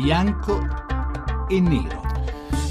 bianco e nero.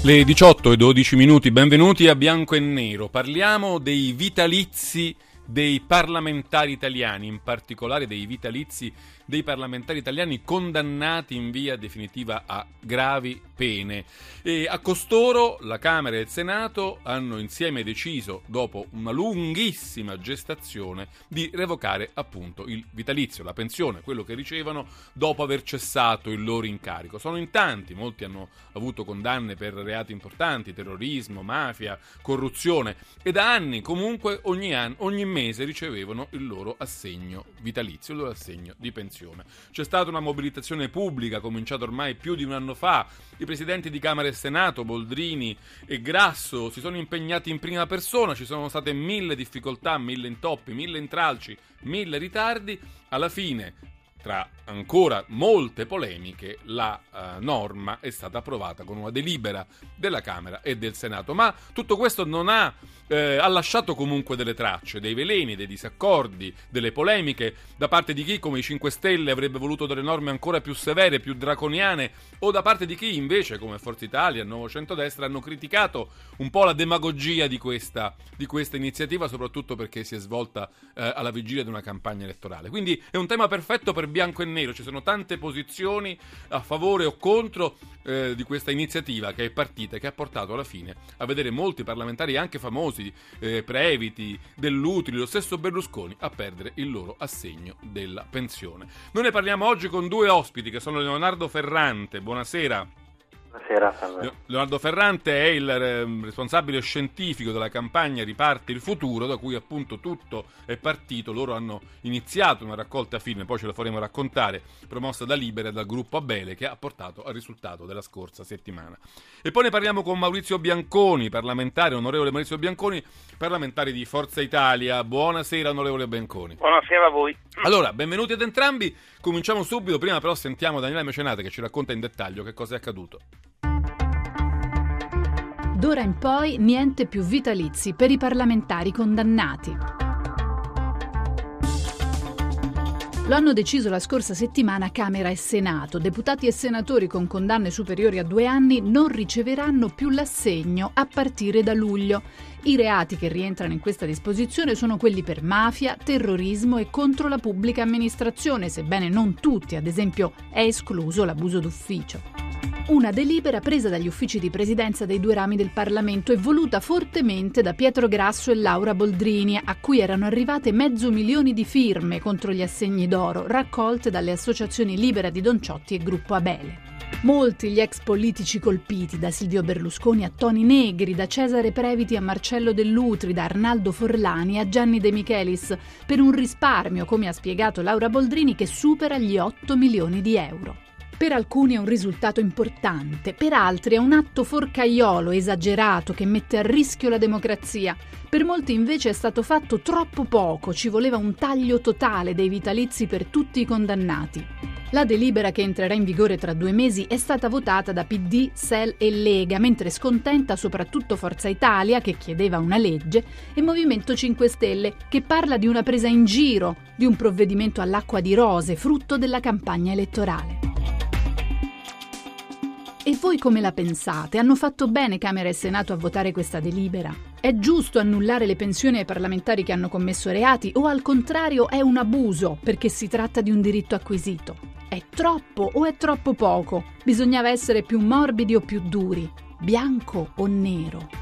Le 18 e 12 minuti, benvenuti a Bianco e Nero. Parliamo dei vitalizi dei parlamentari italiani, in particolare dei vitalizi dei parlamentari italiani condannati in via definitiva a gravi pene. E a costoro la Camera e il Senato hanno insieme deciso, dopo una lunghissima gestazione, di revocare appunto il vitalizio, la pensione, quello che ricevono dopo aver cessato il loro incarico. Sono in tanti, molti hanno avuto condanne per reati importanti, terrorismo, mafia, corruzione e da anni comunque ogni, anno, ogni mese ricevevano il loro assegno vitalizio, il loro assegno di pensione situazione. C'è stata una mobilitazione pubblica cominciata ormai più di un anno fa. I presidenti di Camera e Senato, Boldrini e Grasso, si sono impegnati in prima persona. Ci sono state mille difficoltà, mille intoppi, mille intralci, mille ritardi. Alla fine, tra ancora molte polemiche, la uh, norma è stata approvata con una delibera della Camera e del Senato. Ma tutto questo non ha, eh, ha lasciato comunque delle tracce, dei veleni, dei disaccordi, delle polemiche da parte di chi, come i 5 Stelle, avrebbe voluto delle norme ancora più severe, più draconiane, o da parte di chi invece, come Forza Italia, Nuovo Centrodestra, hanno criticato un po' la demagogia di questa, di questa iniziativa, soprattutto perché si è svolta eh, alla vigilia di una campagna elettorale. Quindi è un tema perfetto per bianco e nero, ci sono tante posizioni a favore o contro eh, di questa iniziativa che è partita e che ha portato alla fine a vedere molti parlamentari anche famosi, eh, Previti, Dell'Utili, lo stesso Berlusconi a perdere il loro assegno della pensione. Noi ne parliamo oggi con due ospiti che sono Leonardo Ferrante, buonasera. Buonasera. Leonardo Ferrante è il eh, responsabile scientifico della campagna Riparte il futuro, da cui appunto tutto è partito. Loro hanno iniziato una raccolta firme, poi ce la faremo raccontare, promossa da Libera e dal gruppo Abele, che ha portato al risultato della scorsa settimana. E poi ne parliamo con Maurizio Bianconi, parlamentare, onorevole Maurizio Bianconi, parlamentare di Forza Italia. Buonasera, onorevole Bianconi. Buonasera a voi. Allora, benvenuti ad entrambi. Cominciamo subito, prima però sentiamo Daniela Mecenate che ci racconta in dettaglio che cosa è accaduto. D'ora in poi niente più vitalizi per i parlamentari condannati. Lo hanno deciso la scorsa settimana Camera e Senato. Deputati e senatori con condanne superiori a due anni non riceveranno più l'assegno a partire da luglio. I reati che rientrano in questa disposizione sono quelli per mafia, terrorismo e contro la pubblica amministrazione, sebbene non tutti, ad esempio è escluso l'abuso d'ufficio. Una delibera presa dagli uffici di presidenza dei due rami del Parlamento e voluta fortemente da Pietro Grasso e Laura Boldrini, a cui erano arrivate mezzo milione di firme contro gli assegni d'oro, raccolte dalle associazioni Libera di Donciotti e Gruppo Abele. Molti gli ex politici colpiti, da Silvio Berlusconi a Toni Negri, da Cesare Previti a Marcello Dell'Utri, da Arnaldo Forlani a Gianni De Michelis, per un risparmio, come ha spiegato Laura Boldrini, che supera gli 8 milioni di euro. Per alcuni è un risultato importante, per altri è un atto forcaiolo esagerato che mette a rischio la democrazia. Per molti invece è stato fatto troppo poco, ci voleva un taglio totale dei vitalizi per tutti i condannati. La delibera che entrerà in vigore tra due mesi è stata votata da PD, SEL e Lega, mentre scontenta soprattutto Forza Italia, che chiedeva una legge, e Movimento 5 Stelle, che parla di una presa in giro, di un provvedimento all'acqua di rose, frutto della campagna elettorale. E voi come la pensate? Hanno fatto bene Camera e Senato a votare questa delibera? È giusto annullare le pensioni ai parlamentari che hanno commesso reati o al contrario è un abuso perché si tratta di un diritto acquisito? È troppo o è troppo poco? Bisognava essere più morbidi o più duri? Bianco o nero?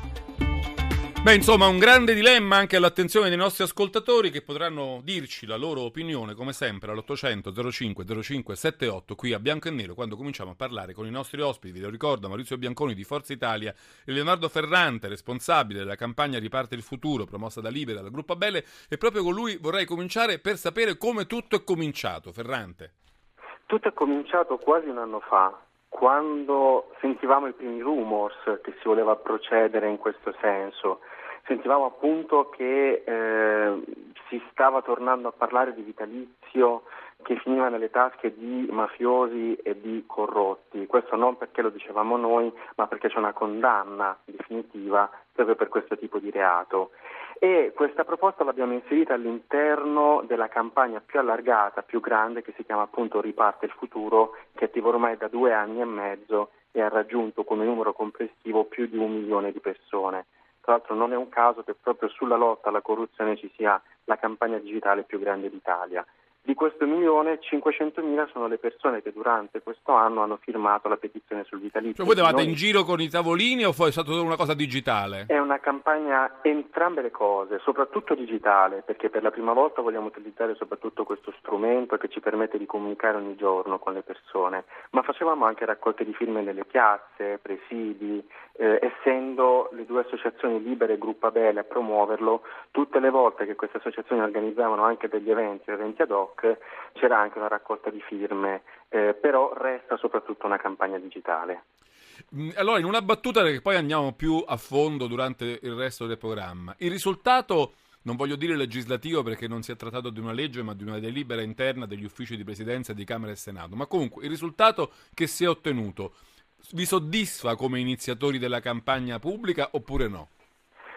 Beh, insomma, un grande dilemma anche all'attenzione dei nostri ascoltatori che potranno dirci la loro opinione, come sempre, all'800 05 05 78 qui a Bianco e Nero, quando cominciamo a parlare con i nostri ospiti. Vi lo ricordo, Maurizio Bianconi di Forza Italia e Leonardo Ferrante, responsabile della campagna Riparte il Futuro, promossa da Libera, dal gruppo Abele, e proprio con lui vorrei cominciare per sapere come tutto è cominciato. Ferrante. Tutto è cominciato quasi un anno fa, quando sentivamo i primi rumors che si voleva procedere in questo senso. Sentivamo appunto che eh, si stava tornando a parlare di vitalizio che finiva nelle tasche di mafiosi e di corrotti. Questo non perché lo dicevamo noi, ma perché c'è una condanna definitiva proprio per questo tipo di reato. E questa proposta l'abbiamo inserita all'interno della campagna più allargata, più grande, che si chiama appunto Riparte il futuro, che è attiva ormai da due anni e mezzo e ha raggiunto come numero complessivo più di un milione di persone. Tra l'altro non è un caso che proprio sulla lotta alla corruzione ci sia la campagna digitale più grande d'Italia. Di questo milione 500.000 sono le persone che durante questo anno hanno firmato la petizione sul vitalizio. Cioè voi Noi- in giro con i tavolini o è stata una cosa digitale? È una campagna entrambe le cose, soprattutto digitale, perché per la prima volta vogliamo utilizzare soprattutto questo strumento che ci permette di comunicare ogni giorno con le persone, ma facevamo anche raccolte di firme nelle piazze, presidi, eh, essendo le due associazioni libere e Gruppo Abele a promuoverlo, tutte le volte che queste associazioni organizzavano anche degli eventi, eventi ad hoc, c'era anche una raccolta di firme, eh, però resta soprattutto una campagna digitale. Mm, Allora, in una battuta che poi andiamo più a fondo durante il resto del programma, il risultato, non voglio dire legislativo perché non si è trattato di una legge, ma di una delibera interna degli uffici di presidenza di Camera e Senato, ma comunque il risultato che si è ottenuto vi soddisfa come iniziatori della campagna pubblica oppure no?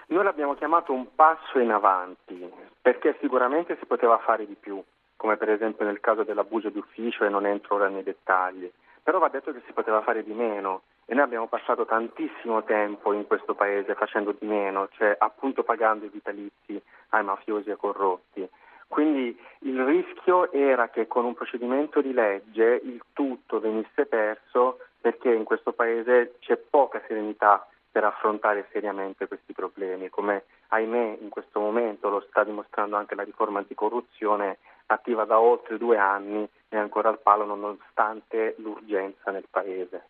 Noi l'abbiamo chiamato un passo in avanti, perché sicuramente si poteva fare di più, come per esempio nel caso dell'abuso d'ufficio e non entro ora nei dettagli, però va detto che si poteva fare di meno e noi abbiamo passato tantissimo tempo in questo paese facendo di meno, cioè appunto pagando i vitalizi ai mafiosi e corrotti. Quindi il rischio era che con un procedimento di legge il tutto venisse perso perché in questo paese c'è poca serenità per affrontare seriamente questi problemi, come ahimè in questo momento lo sta dimostrando anche la riforma anticorruzione attiva da oltre due anni e ancora al palo nonostante l'urgenza nel paese.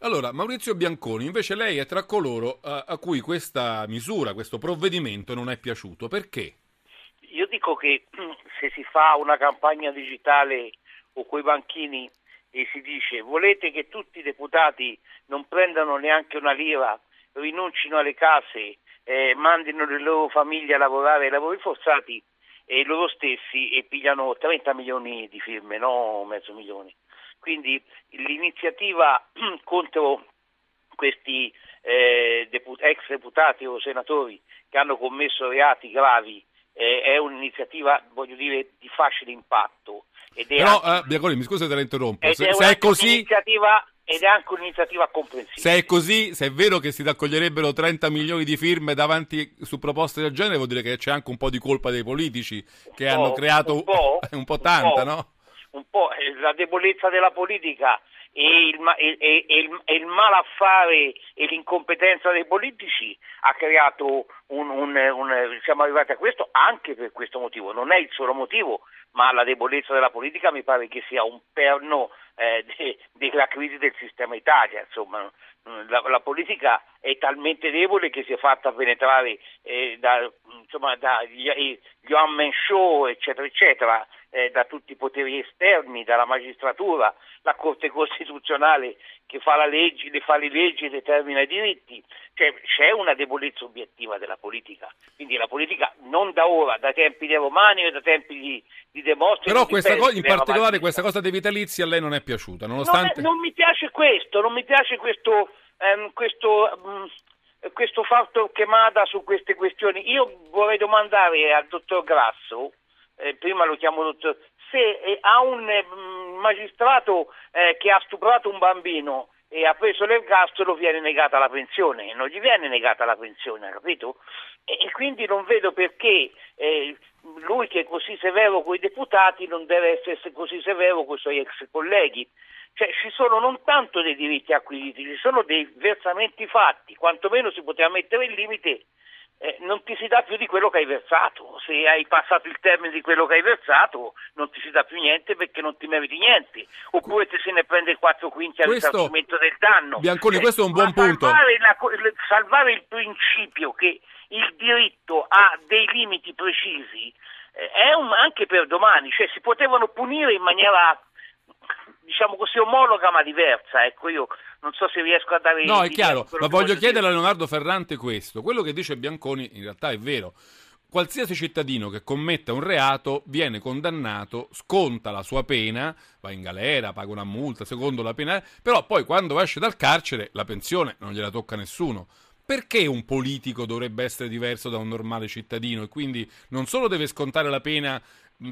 Allora, Maurizio Bianconi, invece lei è tra coloro a, a cui questa misura, questo provvedimento non è piaciuto. Perché? Io dico che se si fa una campagna digitale o coi banchini e si dice volete che tutti i deputati non prendano neanche una lira, rinuncino alle case, eh, mandino le loro famiglie a lavorare ai lavori forzati e loro stessi e pigliano 30 milioni di firme, no mezzo milione. Quindi l'iniziativa contro questi eh, depu- ex deputati o senatori che hanno commesso reati gravi eh, è un'iniziativa, voglio dire, di facile impatto. Ed è Però, anche, eh, Bianconi, mi scusi se la interrompo. Se, è se è così, un'iniziativa- ed è anche un'iniziativa comprensibile. se è così, se è vero che si raccoglierebbero 30 milioni di firme davanti su proposte del genere, vuol dire che c'è anche un po' di colpa dei politici che Un hanno creato un po', un po' un tanta, po'. no? un po' eh, la debolezza della politica e il, e- e- e il- e il malaffare e l'incompetenza dei politici ha creato un, un- un- siamo arrivati a questo anche per questo motivo, non è il solo motivo, ma la debolezza della politica mi pare che sia un perno eh, de- della crisi del sistema Italia, insomma. La, la politica è talmente debole che si è fatta penetrare eh, da, dagli gli man show eccetera eccetera eh, da tutti i poteri esterni, dalla magistratura, la Corte Costituzionale che fa, la legge, le, fa le leggi e determina i diritti, cioè, c'è una debolezza obiettiva della politica, quindi la politica non da ora, da tempi dei Romani o da tempi di, di Demostene. Però non questa cosa, in particolare questa cosa dei vitalizi a lei non è piaciuta, Non, nonostante... è- non mi piace questo, non mi piace questo, ehm, questo, mm, questo fatto chiamata su queste questioni. Io vorrei domandare al dottor Grasso, eh, prima lo chiamo dottor, se eh, a un eh, mm, magistrato eh, che ha stuprato un bambino e ha preso l'ergastolo viene negata la pensione, non gli viene negata la pensione, capito? E, e quindi non vedo perché eh, lui che è così severo con i deputati non deve essere così severo con i suoi ex colleghi. Cioè ci sono non tanto dei diritti acquisiti, ci sono dei versamenti fatti, quantomeno si poteva mettere il limite, eh, non ti si dà più di quello che hai versato, se hai passato il termine di quello che hai versato non ti si dà più niente perché non ti meriti niente, oppure ti se ne prende il 4 quinti al risarcimento del danno. Bianconi, Eh, questo è un buon punto. Salvare, la salvare il principio che il diritto ha dei limiti precisi eh, è un- anche per domani, cioè si potevano punire in maniera diciamo così omologa ma diversa, ecco io non so se riesco a dare... No, è chiaro, ma voglio chiedere a Leonardo Ferrante questo. Quello che dice Bianconi in realtà è vero. Qualsiasi cittadino che commetta un reato viene condannato, sconta la sua pena, va in galera, paga una multa secondo la pena, però poi quando esce dal carcere la pensione non gliela tocca nessuno. Perché un politico dovrebbe essere diverso da un normale cittadino e quindi non solo deve scontare la pena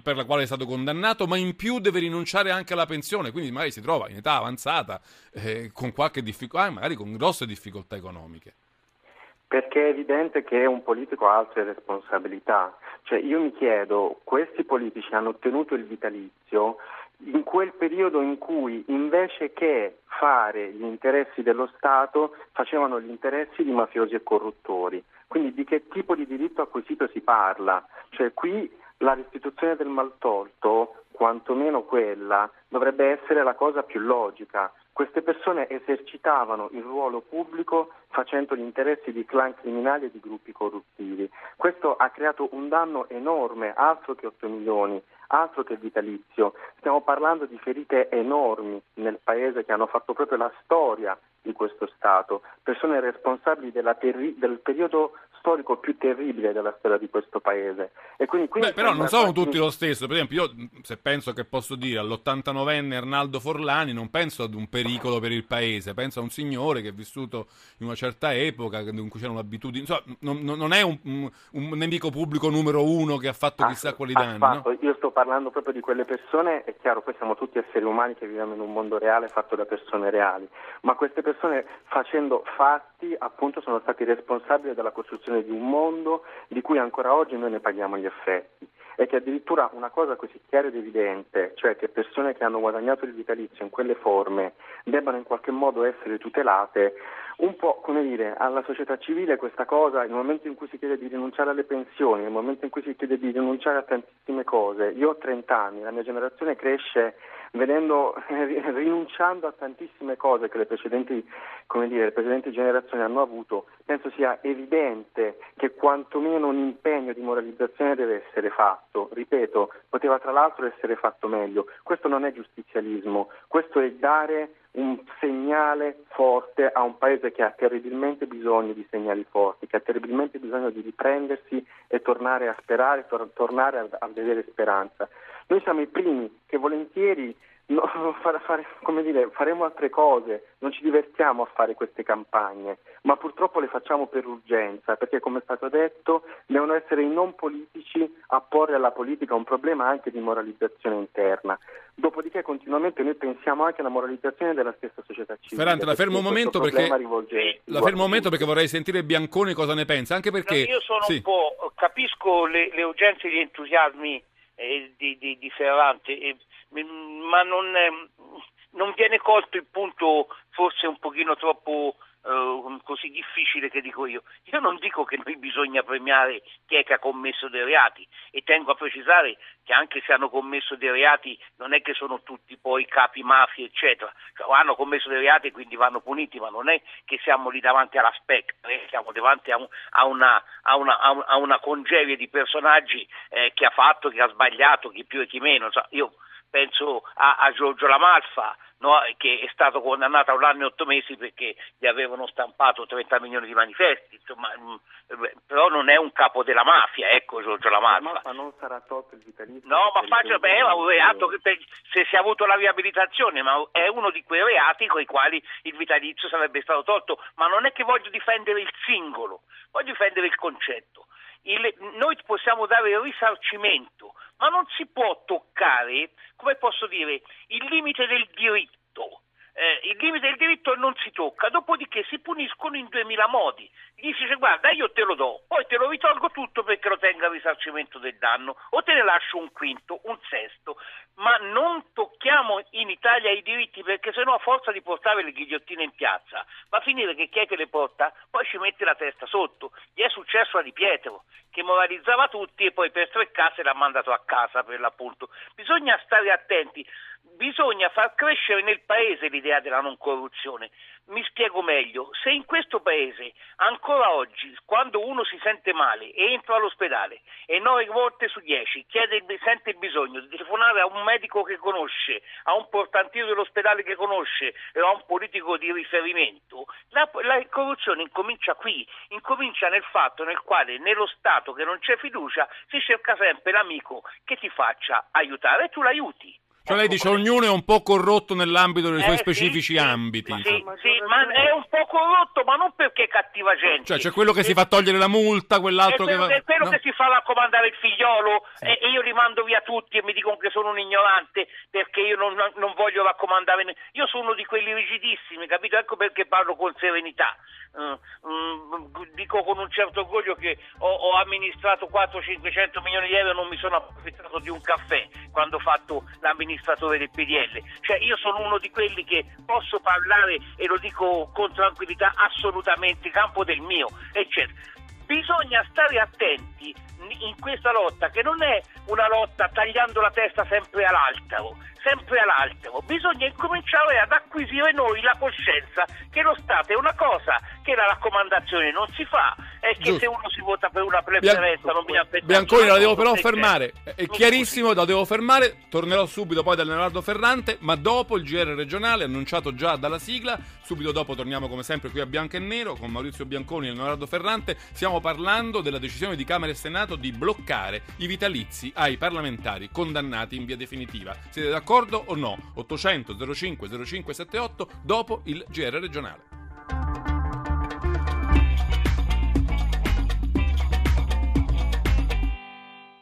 per la quale è stato condannato, ma in più deve rinunciare anche alla pensione, quindi magari si trova in età avanzata eh, con qualche difficoltà, magari con grosse difficoltà economiche. Perché è evidente che un politico ha altre responsabilità. Cioè io mi chiedo, questi politici hanno ottenuto il vitalizio in quel periodo in cui invece che fare gli interessi dello Stato facevano gli interessi di mafiosi e corruttori. Quindi di che tipo di diritto acquisito si parla? Cioè qui la restituzione del maltolto, quantomeno quella, dovrebbe essere la cosa più logica. Queste persone esercitavano il ruolo pubblico facendo gli interessi di clan criminali e di gruppi corruttivi. Questo ha creato un danno enorme, altro che 8 milioni, altro che vitalizio. Stiamo parlando di ferite enormi nel Paese che hanno fatto proprio la storia di questo Stato, persone responsabili terri- del periodo storico più terribile della storia di questo paese. E quindi, quindi Beh, però non sono tutti lo stesso. Per esempio, io se penso che posso dire all'89enne Arnaldo Forlani, non penso ad un pericolo per il paese, penso a un signore che è vissuto in una certa epoca in cui c'era un'abitudine. Insomma, non, non è un, un, un, nemico pubblico numero uno che ha fatto chissà quali danni. No? Io sto parlando proprio di quelle persone, è chiaro, poi siamo tutti esseri umani che viviamo in un mondo reale fatto da persone reali, ma queste persone facendo fatti appunto sono stati responsabili della costruzione costruzione di un mondo di cui ancora oggi noi ne paghiamo gli effetti. E che addirittura una cosa così chiara ed evidente, cioè che persone che hanno guadagnato il vitalizio in quelle forme debbano in qualche modo essere tutelate, un po' come dire alla società civile questa cosa, nel momento in cui si chiede di rinunciare alle pensioni, nel momento in cui si chiede di rinunciare a tantissime cose, io ho 30 anni, la mia generazione cresce vedendo, rinunciando a tantissime cose che le precedenti, dire, le precedenti generazioni hanno avuto, penso sia evidente che quantomeno un impegno di moralizzazione deve essere fatto. Ripeto, poteva tra l'altro essere fatto meglio. Questo non è giustizialismo, questo è dare un segnale forte a un paese che ha terribilmente bisogno di segnali forti, che ha terribilmente bisogno di riprendersi e tornare a sperare, tor- tornare a, a vedere speranza. Noi siamo i primi che volentieri no, fare, fare, dire, faremo altre cose, non ci divertiamo a fare queste campagne, ma purtroppo le facciamo per urgenza, perché come è stato detto devono essere i non politici a porre alla politica un problema anche di moralizzazione interna. Dopodiché continuamente noi pensiamo anche alla moralizzazione della stessa società civile. Ferrante, la fermo un momento perché, la fermo momento perché vorrei sentire Bianconi cosa ne pensa, anche perché... No, io sono sì. un po', capisco le, le urgenze e gli entusiasmi di, di, di, Ferrante, eh, ma non, non, viene colto il punto forse un pochino troppo Uh, così difficile che dico io. Io non dico che noi bisogna premiare chi è che ha commesso dei reati e tengo a precisare che anche se hanno commesso dei reati non è che sono tutti poi capi mafia eccetera, cioè, hanno commesso dei reati e quindi vanno puniti, ma non è che siamo lì davanti alla spectra, eh? siamo davanti a, un, a, una, a, una, a, una, congerie di personaggi eh, che ha fatto, che ha sbagliato, chi più e chi meno. Cioè, io penso a, a Giorgio Lamalfa, no, che è stato condannato a un anno e otto mesi perché gli avevano stampato 30 milioni di manifesti, insomma, mh, mm, però non è un capo della mafia, ecco Giorgio Lamalfa. Ma non sarà tolto il vitalizio? No, ma faccio, beh, è un reato che se si è avuto la riabilitazione, ma è uno di quei reati con i quali il vitalizio sarebbe stato tolto, ma non è che voglio difendere il singolo, voglio difendere il concetto. Il, noi possiamo dare il risarcimento, ma non si può toccare, come posso dire, il limite del diritto eh, il limite del diritto non si tocca, dopodiché si puniscono in duemila modi. Gli dice guarda io te lo do, poi te lo ritolgo tutto perché lo tenga a risarcimento del danno o te ne lascio un quinto, un sesto, ma non tocchiamo in Italia i diritti perché sennò a forza di portare le ghigliottine in piazza va a finire che chi è che le porta poi ci mette la testa sotto. Gli è successo a Di Pietro che moralizzava tutti e poi per tre case l'ha mandato a casa per l'appunto. Bisogna stare attenti bisogna far crescere nel paese l'idea della non corruzione, mi spiego meglio, se in questo paese ancora oggi, quando uno si sente male e entra all'ospedale e nove volte su dieci chiede, sente il bisogno di telefonare a un medico che conosce, a un portantino dell'ospedale che conosce e a un politico di riferimento, la, la corruzione incomincia qui, incomincia nel fatto nel quale nello Stato che non c'è fiducia si cerca sempre l'amico che ti faccia aiutare e tu l'aiuti. Cioè lei dice ognuno è un po' corrotto nell'ambito dei suoi Eh, specifici sì, sì, ambiti. Sì, sì, ma è un po' corrotto, ma non perché è cattiva gente. Cioè c'è quello che si fa togliere la multa, quell'altro è che quello, va... è quello no? che si fa raccomandare il figliolo e, e io li mando via tutti e mi dicono che sono un ignorante perché io non, non voglio raccomandare. ne- Io sono uno di quelli rigidissimi, capito? Ecco perché parlo con serenità. Mm, mm, dico con un certo orgoglio che ho, ho amministrato 400-500 milioni di euro e non mi sono approfittato di un caffè quando ho fatto l'amministratore del PDL. Cioè io sono uno di quelli che posso parlare e lo dico con tranquillità assolutamente, campo del mio, eccetera. Bisogna stare attenti in questa lotta che non è una lotta tagliando la testa sempre all'altro, sempre all'altro. Bisogna incominciare ad acquisire noi la coscienza che lo Stato è una cosa che la raccomandazione non si fa e che Giusto. se uno si vota per una preferenza non bisogna aspettare. Bianconi la devo però fermare, è chiarissimo, la devo fermare, tornerò subito poi da Leonardo Ferrante, ma dopo il GR regionale annunciato già dalla sigla, subito dopo torniamo come sempre qui a Bianco e Nero con Maurizio Bianconi e Leonardo Ferrante, stiamo parlando della decisione di Camera e Senato di bloccare i vitalizi ai parlamentari condannati in via definitiva. Siete d'accordo o no? 800 05 0578 dopo il GR regionale.